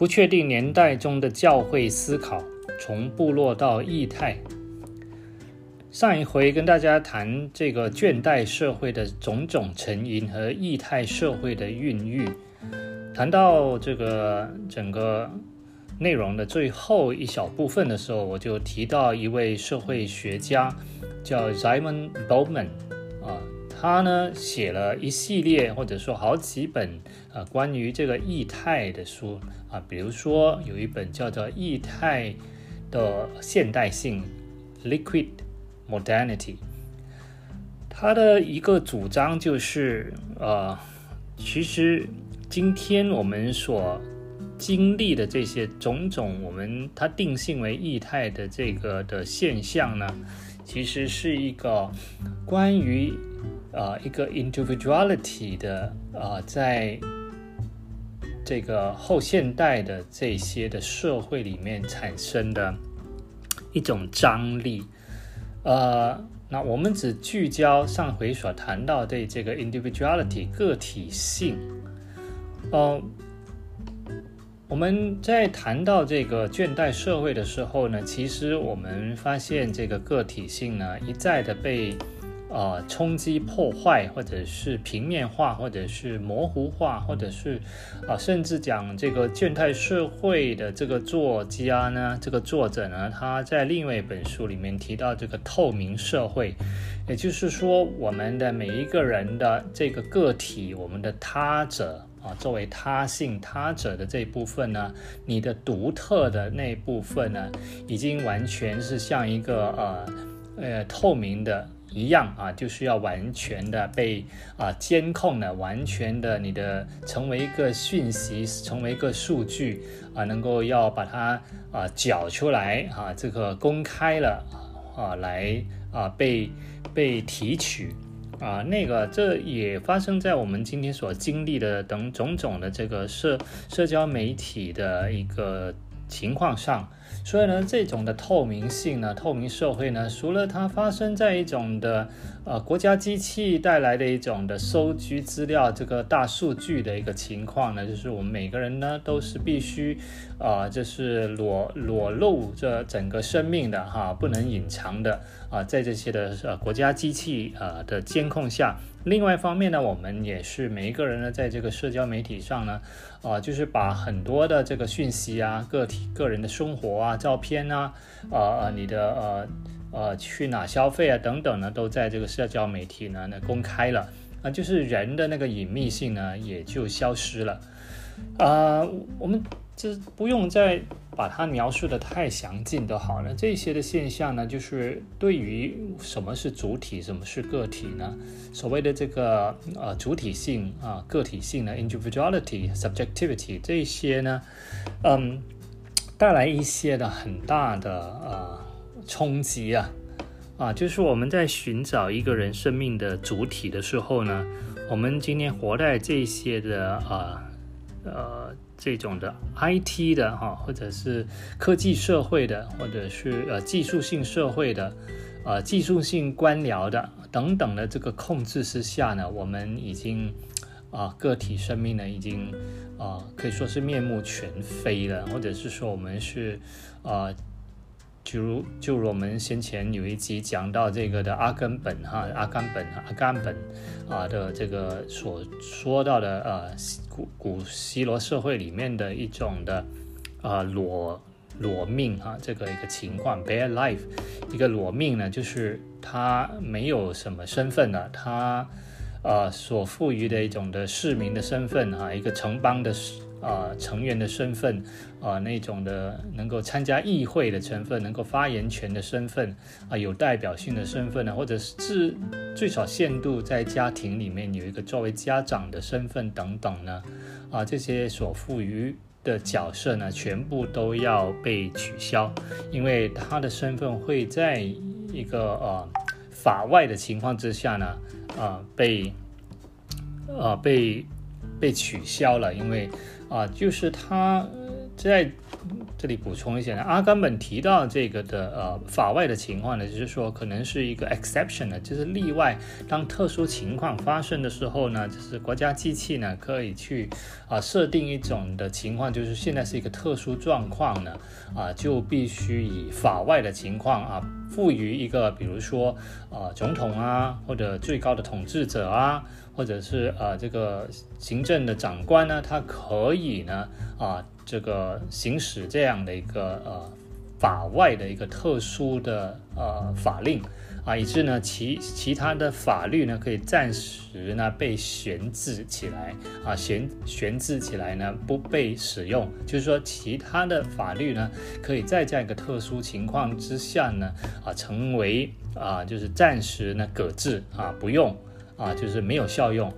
不确定年代中的教会思考，从部落到异态。上一回跟大家谈这个倦怠社会的种种成因和异态社会的孕育，谈到这个整个内容的最后一小部分的时候，我就提到一位社会学家叫 Simon Bowman 啊，他呢写了一系列或者说好几本啊关于这个异态的书。啊，比如说有一本叫做《液态的现代性》（Liquid Modernity），他的一个主张就是，呃，其实今天我们所经历的这些种种，我们它定性为液态的这个的现象呢，其实是一个关于呃一个 individuality 的呃在。这个后现代的这些的社会里面产生的一种张力，呃，那我们只聚焦上回所谈到的这个 individuality 个体性，呃，我们在谈到这个倦怠社会的时候呢，其实我们发现这个个体性呢一再的被。呃，冲击、破坏，或者是平面化，或者是模糊化，或者是啊，甚至讲这个倦怠社会的这个作家呢，这个作者呢，他在另外一本书里面提到这个透明社会，也就是说，我们的每一个人的这个个体，我们的他者啊，作为他性他者的这一部分呢，你的独特的那一部分呢，已经完全是像一个呃呃透明的。一样啊，就是要完全的被啊监控的，完全的你的成为一个讯息，成为一个数据啊，能够要把它啊缴出来啊，这个公开了啊，来啊被被提取啊，那个这也发生在我们今天所经历的等种种的这个社社交媒体的一个情况上。所以呢，这种的透明性呢，透明社会呢，除了它发生在一种的呃国家机器带来的一种的收集资料这个大数据的一个情况呢，就是我们每个人呢都是必须啊，就是裸裸露这整个生命的哈，不能隐藏的啊，在这些的呃国家机器呃的监控下。另外一方面呢，我们也是每一个人呢，在这个社交媒体上呢，啊，就是把很多的这个讯息啊，个体个人的生活啊、照片啊，呃，你的呃呃去哪消费啊等等呢，都在这个社交媒体呢呢公开了，啊，就是人的那个隐秘性呢也就消失了，啊，我们这不用再。把它描述的太详尽都好了。这些的现象呢，就是对于什么是主体，什么是个体呢？所谓的这个呃主体性啊，个体性的 individuality、subjectivity 这些呢，嗯，带来一些的很大的呃冲击啊啊，就是我们在寻找一个人生命的主体的时候呢，我们今天活在这些的呃呃。这种的 IT 的哈，或者是科技社会的，或者是呃技术性社会的，呃技术性官僚的等等的这个控制之下呢，我们已经啊个体生命呢已经啊可以说是面目全非了，或者是说我们是啊。就如就如我们先前有一集讲到这个的阿根本哈阿甘本阿甘本啊的这个所说到的呃古古希罗社会里面的一种的啊裸裸命哈这个一个情况 bare life 一个裸命呢就是他没有什么身份了他呃所赋予的一种的市民的身份哈一个城邦的。啊，成员的身份，啊，那种的能够参加议会的成分，能够发言权的身份，啊，有代表性的身份呢，或者是至最少限度在家庭里面有一个作为家长的身份等等呢，啊，这些所赋予的角色呢，全部都要被取消，因为他的身份会在一个呃法外的情况之下呢，啊，被，呃，被被取消了，因为。啊，就是他在这里补充一下呢，阿甘本提到这个的呃法外的情况呢，就是说可能是一个 exception 呢，就是例外。当特殊情况发生的时候呢，就是国家机器呢可以去啊设定一种的情况，就是现在是一个特殊状况呢，啊就必须以法外的情况啊赋予一个，比如说啊总统啊或者最高的统治者啊，或者是呃这个行政的长官呢，他可以呢啊。这个行使这样的一个呃法外的一个特殊的呃法令啊，以致呢其其他的法律呢可以暂时呢被悬置起来啊，悬悬置起来呢不被使用，就是说其他的法律呢可以在这样一个特殊情况之下呢啊成为啊就是暂时呢搁置啊不用啊就是没有效用。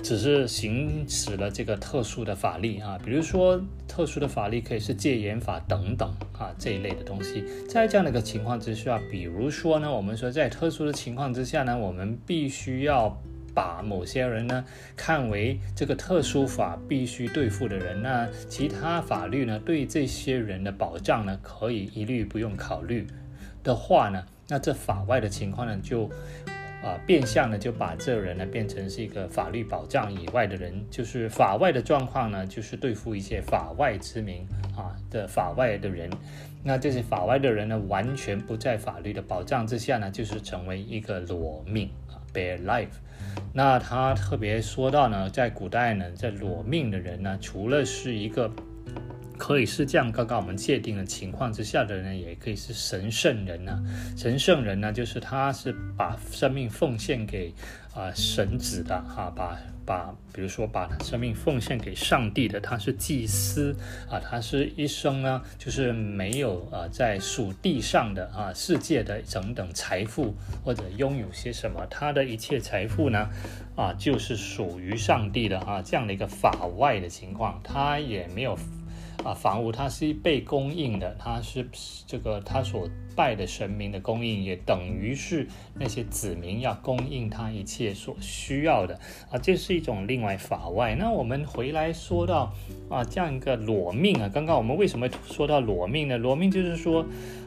只是行使了这个特殊的法律啊，比如说特殊的法律可以是戒严法等等啊这一类的东西。在这样的一个情况之下，比如说呢，我们说在特殊的情况之下呢，我们必须要把某些人呢看为这个特殊法必须对付的人，那其他法律呢对这些人的保障呢可以一律不用考虑的话呢，那这法外的情况呢就。啊，变相呢就把这个人呢变成是一个法律保障以外的人，就是法外的状况呢，就是对付一些法外之名啊的法外的人。那这些法外的人呢，完全不在法律的保障之下呢，就是成为一个裸命啊，bare life。那他特别说到呢，在古代呢，在裸命的人呢，除了是一个。可以是这样，刚刚我们界定的情况之下的人，也可以是神圣人呢。神圣人呢，就是他是把生命奉献给啊神子的哈，把把比如说把生命奉献给上帝的，他是祭司啊，他是一生呢，就是没有啊在属地上的啊世界的等等财富或者拥有些什么，他的一切财富呢啊就是属于上帝的啊这样的一个法外的情况，他也没有。啊，房屋它是被供应的，它是这个他所拜的神明的供应，也等于是那些子民要供应他一切所需要的啊，这是一种另外法外。那我们回来说到啊，这样一个裸命啊，刚刚我们为什么说到裸命呢？裸命就是说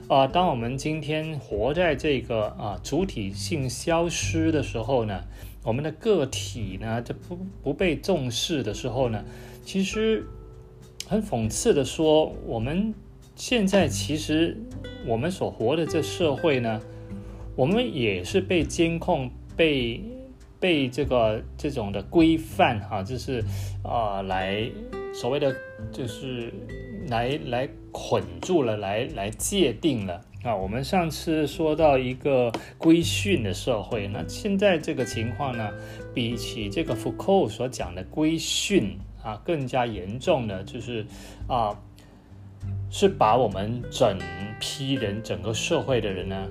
啊，当我们今天活在这个啊主体性消失的时候呢，我们的个体呢，这不不被重视的时候呢，其实。很讽刺的说，我们现在其实我们所活的这社会呢，我们也是被监控、被被这个这种的规范哈，就是啊，来所谓的就是来来捆住了，来来界定了啊。我们上次说到一个规训的社会，那现在这个情况呢，比起这个 Foucault 所讲的规训。啊，更加严重的就是，啊，是把我们整批人、整个社会的人呢，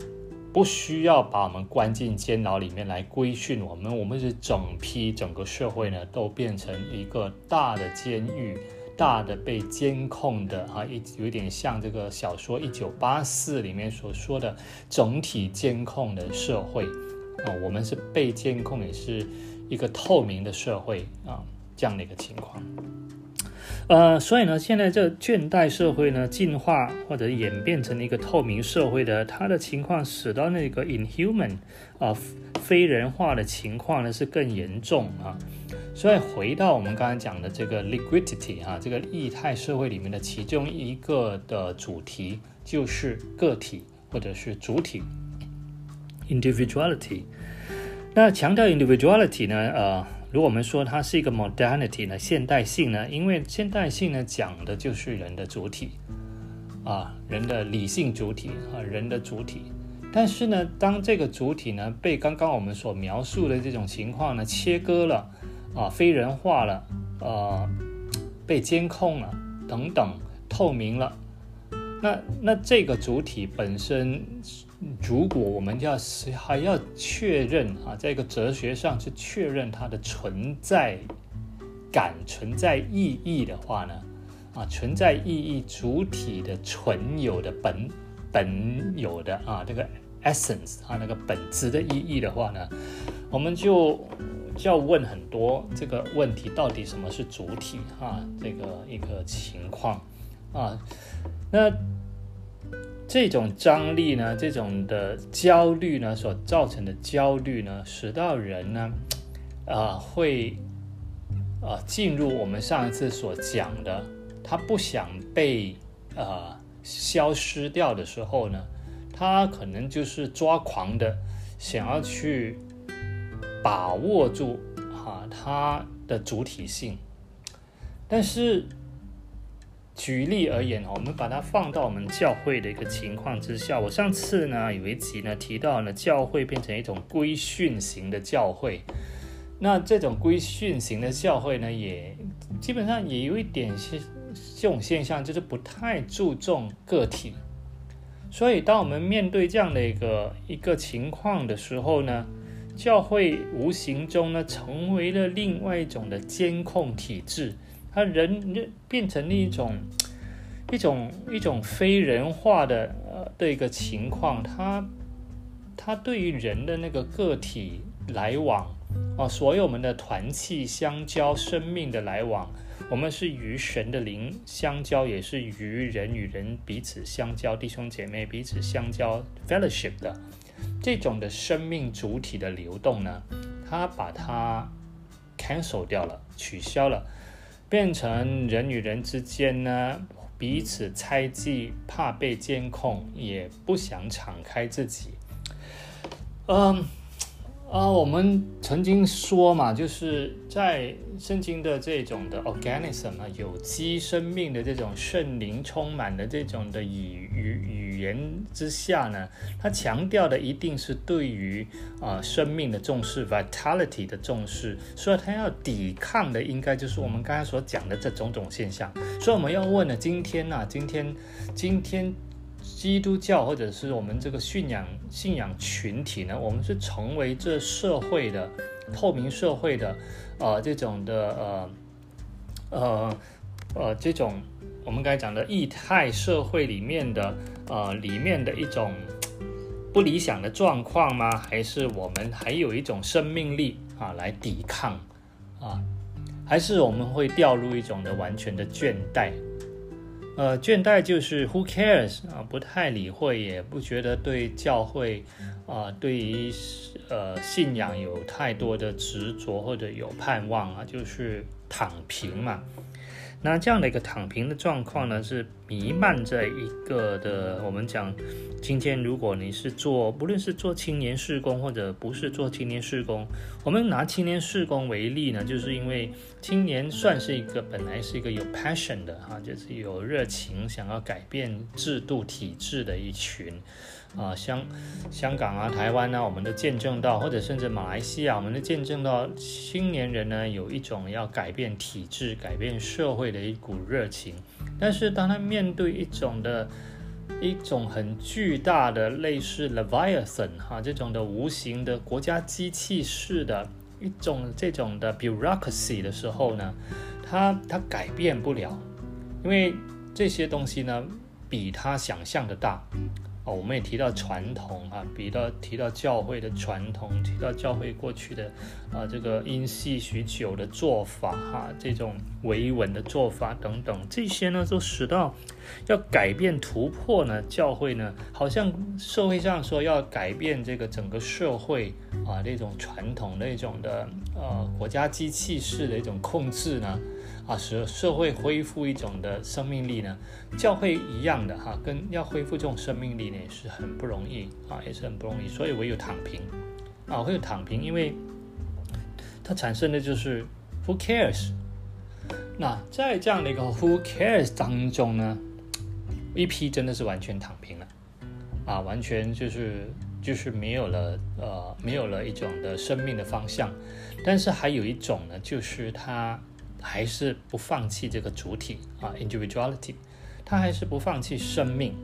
不需要把我们关进监牢里面来规训我们，我们是整批整个社会呢，都变成一个大的监狱，大的被监控的啊，一有点像这个小说《一九八四》里面所说的整体监控的社会啊，我们是被监控，也是一个透明的社会啊。这样的一个情况，呃，所以呢，现在这倦怠社会呢，进化或者演变成一个透明社会的，它的情况使到那个 inhuman 啊，非人化的情况呢是更严重啊。所以回到我们刚才讲的这个 liquidity 啊，这个液态社会里面的其中一个的主题就是个体或者是主体 individuality。那强调 individuality 呢，呃。如果我们说它是一个 modernity 呢，现代性呢，因为现代性呢讲的就是人的主体啊，人的理性主体啊，人的主体。但是呢，当这个主体呢被刚刚我们所描述的这种情况呢切割了啊，非人化了，呃，被监控了等等，透明了，那那这个主体本身。如果我们要是还要确认啊，在一个哲学上去确认它的存在感、存在意义的话呢，啊，存在意义主体的存有的本本有的啊，这个 essence 啊，那个本质的意义的话呢，我们就就要问很多这个问题：到底什么是主体啊？这个一个情况。啊。那这种张力呢，这种的焦虑呢，所造成的焦虑呢，使到人呢，啊，会啊进入我们上一次所讲的，他不想被呃消失掉的时候呢，他可能就是抓狂的想要去把握住啊他的主体性，但是。举例而言我们把它放到我们教会的一个情况之下。我上次呢有一集呢提到呢，教会变成一种规训型的教会。那这种规训型的教会呢，也基本上也有一点是这种现象，就是不太注重个体。所以，当我们面对这样的一个一个情况的时候呢，教会无形中呢成为了另外一种的监控体制。他人人变成了一种一种一种非人化的呃的一个情况，他他对于人的那个个体来往啊，所有我们的团契相交、生命的来往，我们是与神的灵相交，也是与人与人彼此相交，弟兄姐妹彼此相交 fellowship 的这种的生命主体的流动呢，他把它 cancel 掉了，取消了。变成人与人之间呢，彼此猜忌，怕被监控，也不想敞开自己。嗯。啊，我们曾经说嘛，就是在圣经的这种的 organism 啊，有机生命的这种圣灵充满的这种的语语语言之下呢，它强调的一定是对于啊生命的重视，vitality 的重视，所以它要抵抗的应该就是我们刚才所讲的这种种现象。所以我们要问呢，今天呢，今天，今天。基督教或者是我们这个信仰信仰群体呢，我们是成为这社会的透明社会的，呃，这种的呃呃呃这种我们刚才讲的异态社会里面的呃里面的一种不理想的状况吗？还是我们还有一种生命力啊来抵抗啊？还是我们会掉入一种的完全的倦怠？呃，倦怠就是 who cares 啊，不太理会，也不觉得对教会啊，对于呃信仰有太多的执着或者有盼望啊，就是躺平嘛。那这样的一个躺平的状况呢，是弥漫在一个的。我们讲，今天如果你是做，不论是做青年事工或者不是做青年事工，我们拿青年事工为例呢，就是因为青年算是一个本来是一个有 passion 的哈，就是有热情想要改变制度体制的一群。啊，香香港啊，台湾呢，我们都见证到，或者甚至马来西亚，我们都见证到青年人呢有一种要改变体制、改变社会的一股热情。但是，当他面对一种的、一种很巨大的类似 Leviathan 哈这种的无形的国家机器式的一种这种的 bureaucracy 的时候呢，他他改变不了，因为这些东西呢比他想象的大。哦，我们也提到传统啊，比到提到教会的传统，提到教会过去的啊这个因系许久的做法哈，这种维稳的做法等等，这些呢就使到要改变突破呢，教会呢好像社会上说要改变这个整个社会啊那种传统那种的呃国家机器式的一种控制呢。啊，使社会恢复一种的生命力呢，教会一样的哈，跟要恢复这种生命力呢，也是很不容易啊，也是很不容易。所以唯有躺平啊，会有躺平，因为它产生的就是 who cares。那在这样的一个 who cares 当中呢，一批真的是完全躺平了啊，完全就是就是没有了呃，没有了一种的生命的方向。但是还有一种呢，就是他。还是不放弃这个主体啊，individuality，他还是不放弃生命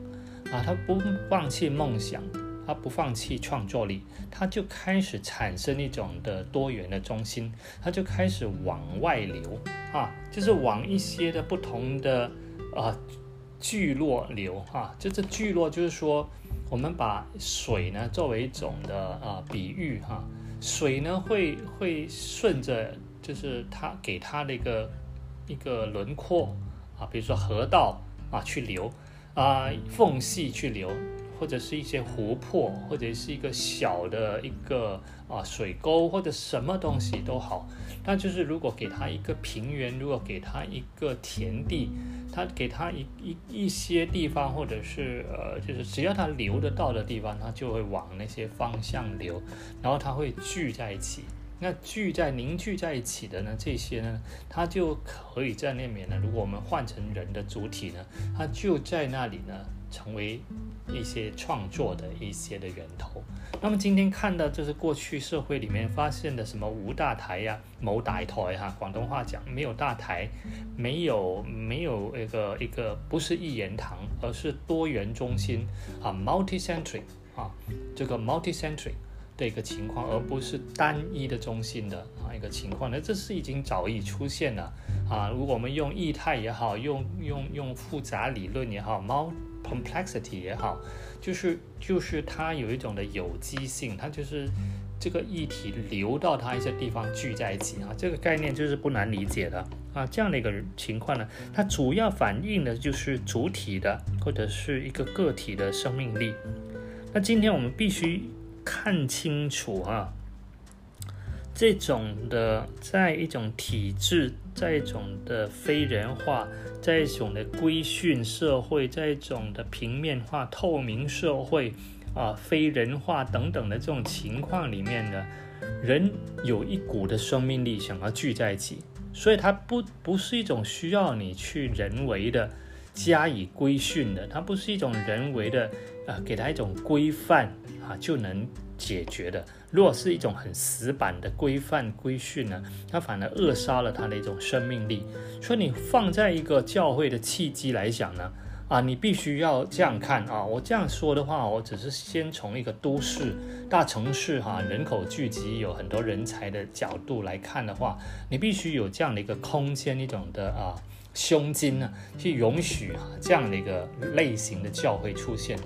啊，他不放弃梦想，他不放弃创作力，他就开始产生一种的多元的中心，他就开始往外流啊，就是往一些的不同的啊聚落流啊，就这聚落就是说，我们把水呢作为一种的啊比喻哈，水呢会会顺着。就是它给它的一个一个轮廓啊，比如说河道啊去流啊缝隙去流。或者是一些湖泊，或者是一个小的一个啊水沟，或者什么东西都好。那就是如果给他一个平原，如果给他一个田地，他给他一一一些地方，或者是呃，就是只要他流得到的地方，他就会往那些方向流，然后他会聚在一起。那聚在凝聚在一起的呢，这些呢，它就可以在那边呢。如果我们换成人的主体呢，它就在那里呢。成为一些创作的一些的源头。那么今天看到就是过去社会里面发现的什么无大台呀、某大台哈，广东话讲没有大台，没有没有一个一个不是一言堂，而是多元中心啊，multi-centric 啊，这个 multi-centric 的一个情况，而不是单一的中心的啊一个情况。那这是已经早已出现了啊。如果我们用异态也好，用用用复杂理论也好，猫。Complexity 也好，就是就是它有一种的有机性，它就是这个议题流到它一些地方聚在一起啊，这个概念就是不难理解的啊。这样的一个情况呢，它主要反映的就是主体的或者是一个个体的生命力。那今天我们必须看清楚啊。这种的，在一种体制，在一种的非人化，在一种的规训社会，在一种的平面化、透明社会啊，非人化等等的这种情况里面呢，人有一股的生命力想要聚在一起，所以它不不是一种需要你去人为的加以规训的，它不是一种人为的啊，给它一种规范啊就能。解决的，如果是一种很死板的规范规训呢，它反而扼杀了它的一种生命力。所以你放在一个教会的契机来讲呢，啊，你必须要这样看啊。我这样说的话，我只是先从一个都市大城市哈，人口聚集有很多人才的角度来看的话，你必须有这样的一个空间，一种的啊胸襟呢，去允许啊这样的一个类型的教会出现。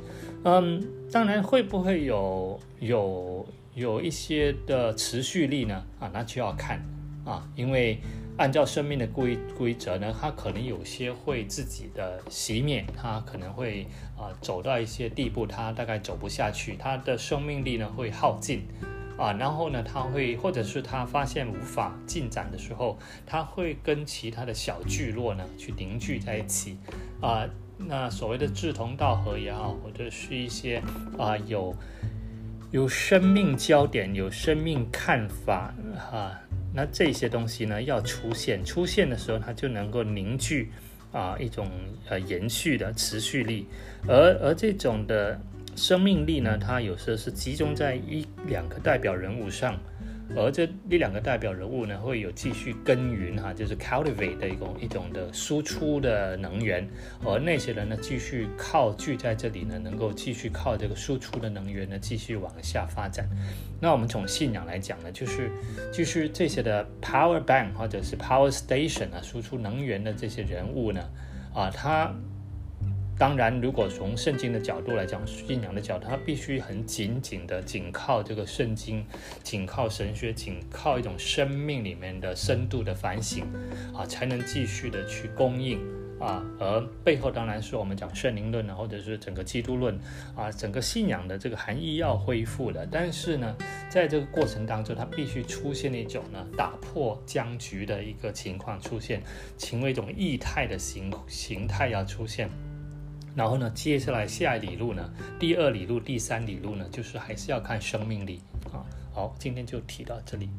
嗯，当然会不会有有有一些的持续力呢？啊，那就要看啊，因为按照生命的规规则呢，它可能有些会自己的熄灭，它可能会啊走到一些地步，它大概走不下去，它的生命力呢会耗尽啊，然后呢，它会或者是它发现无法进展的时候，它会跟其他的小聚落呢去凝聚在一起啊。那所谓的志同道合也好，或者是一些啊有有生命焦点、有生命看法啊，那这些东西呢要出现，出现的时候它就能够凝聚啊一种呃延续的持续力，而而这种的生命力呢，它有时候是集中在一两个代表人物上。而这这两个代表人物呢，会有继续耕耘哈，就是 cultivate 的一种一种的输出的能源，而那些人呢，继续靠聚在这里呢，能够继续靠这个输出的能源呢，继续往下发展。那我们从信仰来讲呢，就是就是这些的 power bank 或者是 power station 啊，输出能源的这些人物呢，啊，他。当然，如果从圣经的角度来讲，信仰的角度，它必须很紧紧的紧靠这个圣经，紧靠神学，紧靠一种生命里面的深度的反省啊，才能继续的去供应啊。而背后当然是我们讲圣灵论呢，或者是整个基督论啊，整个信仰的这个含义要恢复的。但是呢，在这个过程当中，它必须出现一种呢打破僵局的一个情况出现，成为一种异态的形形态要出现。然后呢，接下来下一里路呢，第二里路、第三里路呢，就是还是要看生命力啊。好，今天就提到这里。